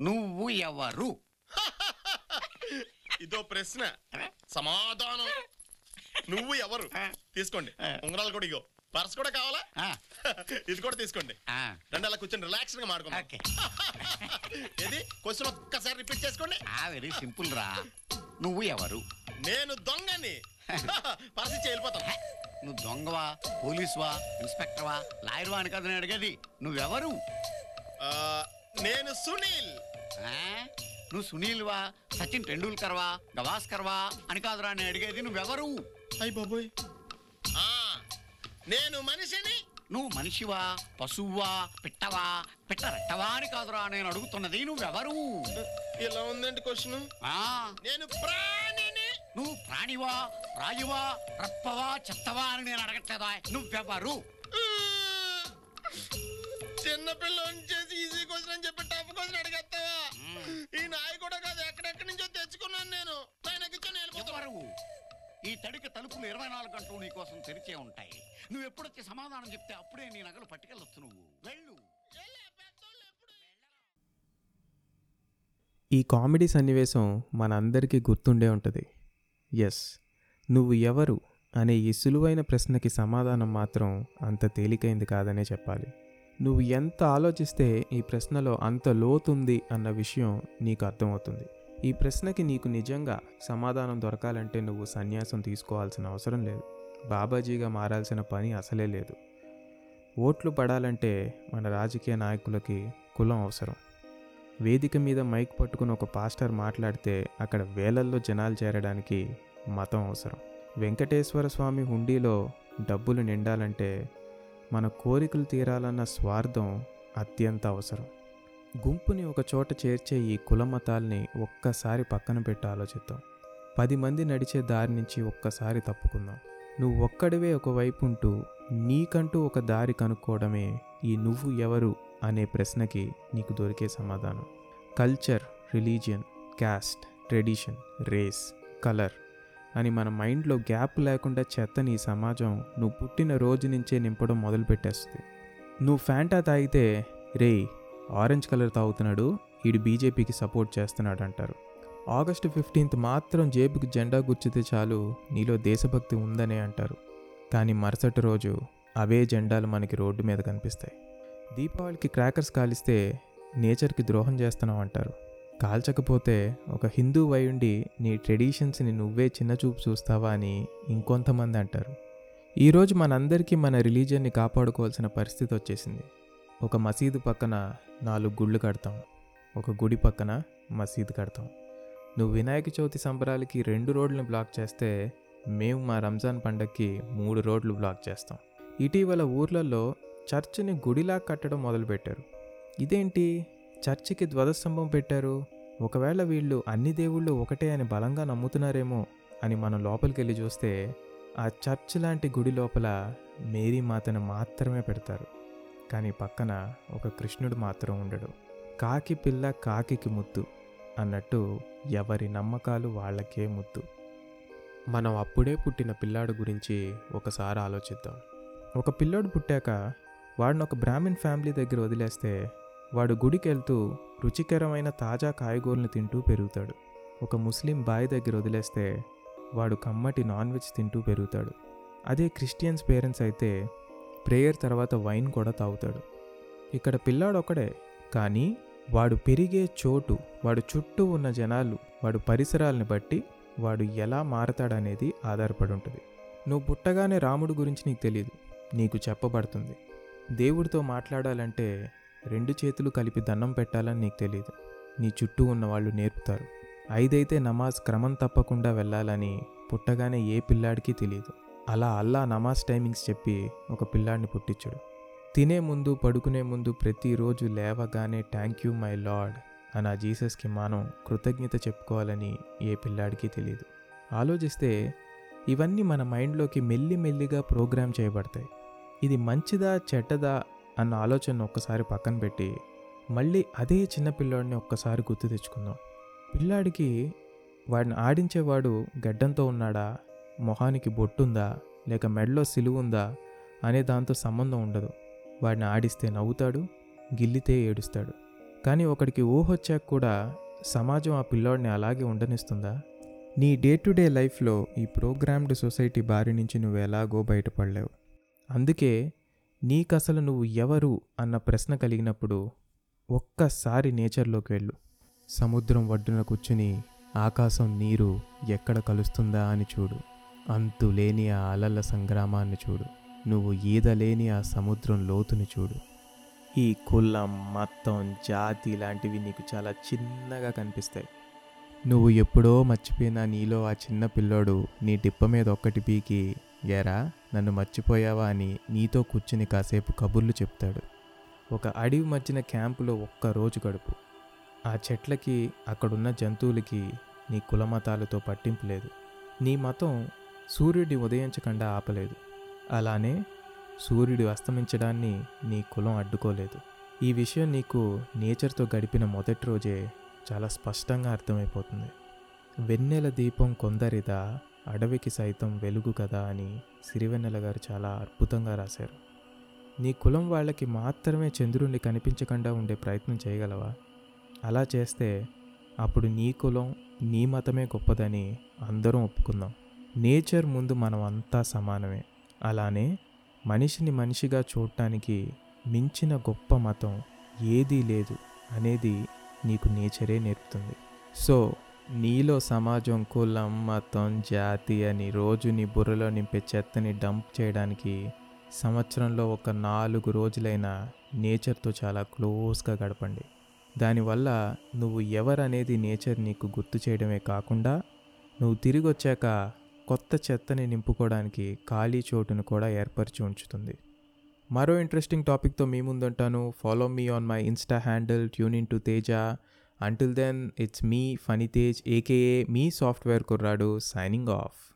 నువ్వు ఎవరు? ఇదో ప్రశ్న. సమాధానం. నువ్వు ఎవరు? తీసుకోండి. ఉంగరాలు కూడా ఇగో. పర్స్ కూడా కావాలా? ఇది కూడా తీసుకోండి. రండి అలా కూర్చొని రిలాక్స్గా మాడుకుందాం ఓకే. ఏది? క్వశ్చన్ ఒక్కసారి రిపీట్ చేసుకోండి. ఆ వెరీ సింపుల్ రా. నువ్వు ఎవరు? నేను దొంగని. పర్స్ ఇచ్చి వెళ్ళిపోతాను నువ్వు దొంగవా? పోలీసువా? ఇన్స్పెక్టర్వా? లాయర్వా అని కదా నేను అడిగేది. నువ్వెవరు? ఆ, నేను సునీల్. ఆ? నువ్వు సునీల్వా? సచిన్ టెండూల్కర్వా? గవాస్కర్వా? అని కాదురా నేను అడిగేది నువ్వెవరు? అయ్యి బాబోయ్. ఆ, నేను మనిషిని. నువ్వు మనిషివా? పశువువా? పిట్టవా? పిట్టరెట్టవా అని కాదురా నేను అడుగుతున్నది నువ్వెవరు? ఇలా ఉందండి క్వశ్చన్. ఆ. నేను ప్రాణిని. నువ్వు ప్రాణివా? రాయువా? రప్పవా? చెత్తవా అని నేను అడగట్లేదా? నువ్వెవరు? చిన్నపిల్ల చేసి అని చెప్పి టఫ్ క్వశ్చన్ అడిగేస్తావా? ఈ నాయి కూడా కాదు ఎక్కడెక్కడి నుంచో తెచ్చుకున్నాను నేను. వెళ్ళిపోతాను ఎవరు ఈ తడికి తలుపులు ఇరవై నాలుగు గంటలు నీ కోసం తెరిచే ఉంటాయి. నువ్వు ఎప్పుడొచ్చి సమాధానం చెప్తే అప్పుడే నీ నగలు పట్టుకెళ్ళొచ్చు నువ్వు. వెళ్ళు. ఈ కామెడీ సన్నివేశం మనందరికీ గుర్తుండే ఉంటుంది. ఎస్ నువ్వు ఎవరు అనే ఈ సులువైన ప్రశ్నకి సమాధానం మాత్రం అంత తేలికైంది కాదనే చెప్పాలి. నువ్వు ఎంత ఆలోచిస్తే ఈ ప్రశ్నలో అంత లోతుంది అన్న విషయం నీకు అర్థమవుతుంది. ఈ ప్రశ్నకి నీకు నిజంగా సమాధానం దొరకాలంటే నువ్వు సన్యాసం తీసుకోవాల్సిన అవసరం లేదు. బాబాజీగా మారాల్సిన పని అసలే లేదు. ఓట్లు పడాలంటే మన రాజకీయ నాయకులకి కులం అవసరం. వేదిక మీద మైక్ పట్టుకుని ఒక పాస్టర్ మాట్లాడితే అక్కడ వేలల్లో జనాలు చేరడానికి మతం అవసరం. వెంకటేశ్వర స్వామి హుండీలో డబ్బులు నిండాలంటే మన కోరికలు తీరాలన్న స్వార్థం అత్యంత అవసరం. గుంపుని ఒక చోట చేర్చే ఈ కుల మతాల్ని ఒక్కసారి పక్కన పెట్టి ఆలోచిద్దాం. పది మంది నడిచే దారి నుంచి ఒక్కసారి తప్పుకుందాం. నువ్వు ఒక్కడివే ఒకవైపు ఉంటూ నీకంటూ ఒక దారి కనుక్కోవడమే ఈ నువ్వు ఎవరు అనే ప్రశ్నకి నీకు దొరికే సమాధానం. Culture religion caste tradition race colour అని మన మైండ్లో గ్యాప్ లేకుండా చెత్తని ఈ సమాజం నువ్వు పుట్టిన రోజు నుంచే నింపడం మొదలుపెట్టేస్తుంది. నువ్వు ఫ్యాంటా తాగితే రేయ్ ఆరెంజ్ కలర్ తాగుతున్నాడు వీడు బీజేపీకి సపోర్ట్ చేస్తున్నాడు అంటారు ఆగస్టు ఫిఫ్టీన్త్ మాత్రం జేబుకి జెండా గుచ్చితే చాలు నీలో దేశభక్తి ఉందనే అంటారు. కానీ మరుసటి రోజు అవే జెండాలు మనకి రోడ్డు మీద కనిపిస్తాయి. దీపావళికి క్రాకర్స్ కాలిస్తే నేచర్కి ద్రోహం చేస్తున్నావు అంటారు. కాల్చకపోతే ఒక హిందూ వయుండి నీ ట్రెడిషన్స్ని నువ్వే చిన్నచూపు చూస్తావా అని ఇంకొంతమంది అంటారు. ఈరోజు మనందరికీ మన రిలీజియన్ని కాపాడుకోవాల్సిన పరిస్థితి వచ్చేసింది. ఒక మసీదు పక్కన నాలుగు గుళ్ళు కడతాం. ఒక గుడి పక్కన మసీదు కడతాం. నువ్వు వినాయక చవితి సంబరాలకి రెండు రోడ్లను బ్లాక్ చేస్తే మేము మా రంజాన్ పండగకి మూడు రోడ్లు బ్లాక్ చేస్తాం. ఇటీవల ఊర్లలో చర్చిని గుడిలా కట్టడం మొదలుపెట్టారు. ఇదేంటి? చర్చికి ధ్వజస్తంభం పెట్టారు. ఒకవేళ వీళ్ళు అన్ని దేవుళ్ళు ఒకటే అని బలంగా నమ్ముతున్నారేమో అని మనం లోపలికి వెళ్ళి చూస్తే ఆ చర్చ్ లాంటి గుడి లోపల మేరీ మాతను మాత్రమే పెడతారు. కానీ పక్కన ఒక కృష్ణుడు మాత్రం ఉండడు. కాకి పిల్ల కాకికి ముద్దు అన్నట్టు ఎవరి నమ్మకాలు వాళ్ళకే ముద్దు. మనం అప్పుడే పుట్టిన పిల్లాడు గురించి ఒకసారి ఆలోచిద్దాం. ఒక పిల్లోడు పుట్టాక వాడిని ఒక బ్రాహ్మిన్ ఫ్యామిలీ దగ్గర వదిలేస్తే వాడు గుడికెళ్తూ రుచికరమైన తాజా కాయగూరలు తింటూ పెరుగుతాడు. ఒక ముస్లిం బాయ్ దగ్గర వదిలేస్తే వాడు కమ్మటి నాన్ వెజ్ తింటూ పెరుగుతాడు. అదే క్రిస్టియన్స్ పేరెంట్స్ అయితే ప్రేయర్ తర్వాత వైన్ కూడా తాగుతాడు. ఇక్కడ పిల్లాడు ఒకడే కానీ వాడు పెరిగే చోటు వాడు చుట్టూ ఉన్న జనాలు వాడు పరిసరాలని బట్టి వాడు ఎలా మారతాడనేది ఆధారపడి ఉంటుంది నువ్వు పుట్టగానే రాముడు గురించి నీకు తెలియదు నీకు చెప్పబడుతుంది. దేవుడితో మాట్లాడాలంటే రెండు చేతులు కలిపి దండం పెట్టాలని నీకు తెలియదు నీ చుట్టూ ఉన్న వాళ్ళు నేర్పుతారు. ఐదైతే నమాజ్ క్రమం తప్పకుండా వెళ్ళాలని పుట్టగానే ఏ పిల్లాడికి తెలియదు అలా అల్లా నమాజ్ టైమింగ్స్ చెప్పి ఒక పిల్లాడిని పుట్టించాడు. తినే ముందు పడుకునే ముందు ప్రతిరోజు లేవగానే థ్యాంక్ యూ మై లార్డ్ అని ఆ జీసస్కి మనం కృతజ్ఞత చెప్పుకోవాలని ఏ పిల్లాడికి తెలియదు ఆలోచిస్తే ఇవన్నీ మన మైండ్లోకి మెల్లి మెల్లిగా ప్రోగ్రామ్ చేయబడతాయి. ఇది మంచిదా చెడ్డదా అన్న ఆలోచన ఒక్కసారి పక్కన పెట్టి మళ్ళీ అదే చిన్న పిల్లాడిని ఒక్కసారి గుర్తు తెచ్చుకుందాం. పిల్లాడికి వాడిని ఆడించేవాడు గడ్డంతో ఉన్నాడా? మొహానికి బొట్టుందా? లేక మెడలో సిలువుందా? అనే దాంతో సంబంధం ఉండదు. వాడిని ఆడిస్తే నవ్వుతాడు గిల్లితే ఏడుస్తాడు. కానీ ఒకడికి ఊహొచ్చాక కూడా సమాజం ఆ పిల్లోడిని అలాగే ఉండనిస్తుందా? నీ డే టు డే లైఫ్లో ఈ ప్రోగ్రామ్డ్ సొసైటీ బారి నుంచి నువ్వు ఎలాగో బయటపడలేవు. అందుకే నీకసలు నువ్వు ఎవరు అన్న ప్రశ్న కలిగినప్పుడు ఒక్కసారి నేచర్లోకి వెళ్ళు. సముద్రం ఒడ్డున కూర్చుని ఆకాశం నీరు ఎక్కడ కలుస్తుందా అని చూడు. అంతులేని ఆ అలల సంగ్రామాన్ని చూడు. నువ్వు ఈదలేని ఆ సముద్రం లోతుని చూడు. ఈ కులం మతం జాతి లాంటివి నీకు చాలా చిన్నగా కనిపిస్తాయి. నువ్వు ఎప్పుడో మర్చిపోయిన నీలో ఆ చిన్న పిల్లోడు నీ డిప్ప మీద ఒక్కటి పీకి ఎరా నన్ను మర్చిపోయావా? అని నీతో కూర్చుని కాసేపు కబుర్లు చెప్తాడు. ఒక అడవి మధ్యన క్యాంపులో ఒక్క రోజు గడుపు. ఆ చెట్లకి అక్కడున్న జంతువులకి నీ కులమతాలతో పట్టింపు లేదు. నీ మతం సూర్యుడి ఉదయించకుండా ఆపలేదు. అలానే సూర్యుడు అస్తమించడాన్ని నీ కులం అడ్డుకోలేదు. ఈ విషయం నీకు నేచర్తో గడిపిన మొదటి రోజే చాలా స్పష్టంగా అర్థమైపోతుంది. వెన్నెల దీపం కొందరిదా అడవికి సైతం వెలుగు కదా అని సిరివెన్నెల గారు చాలా అద్భుతంగా రాశారు. నీ కులం వాళ్ళకి మాత్రమే చంద్రుణ్ణి కనిపించకుండా ఉండే ప్రయత్నం చేయగలవా? అలా చేస్తే అప్పుడు నీ కులం నీ మతమే గొప్పదని అందరం ఒప్పుకుందాం. నేచర్ ముందు మనం అంతా సమానమే. అలానే మనిషిని మనిషిగా చూడటానికి మించిన గొప్ప మతం ఏదీ లేదు అనేది నీకు నేచరే నేర్పుతుంది. సో నీలో సమాజం కులం మతం జాతి అని రోజు నీ బుర్రలో నింపే చెత్తని డంప్ చేయడానికి సంవత్సరంలో ఒక నాలుగు రోజులైనా నేచర్తో చాలా క్లోజ్గా గడపండి. దానివల్ల నువ్వు ఎవరనేది నేచర్ నీకు గుర్తు చేయడమే కాకుండా నువ్వు తిరిగి వచ్చాక కొత్త చెత్తని నింపుకోవడానికి ఖాళీ చోటును కూడా ఏర్పరిచి ఉంచుతుంది. మరో ఇంట్రెస్టింగ్ టాపిక్తో మీ ముందుంటాను. Follow me on my insta handle tune in to Teja until then it's me funny Tej AKA me software కుర్రాడు సైనింగ్ ఆఫ్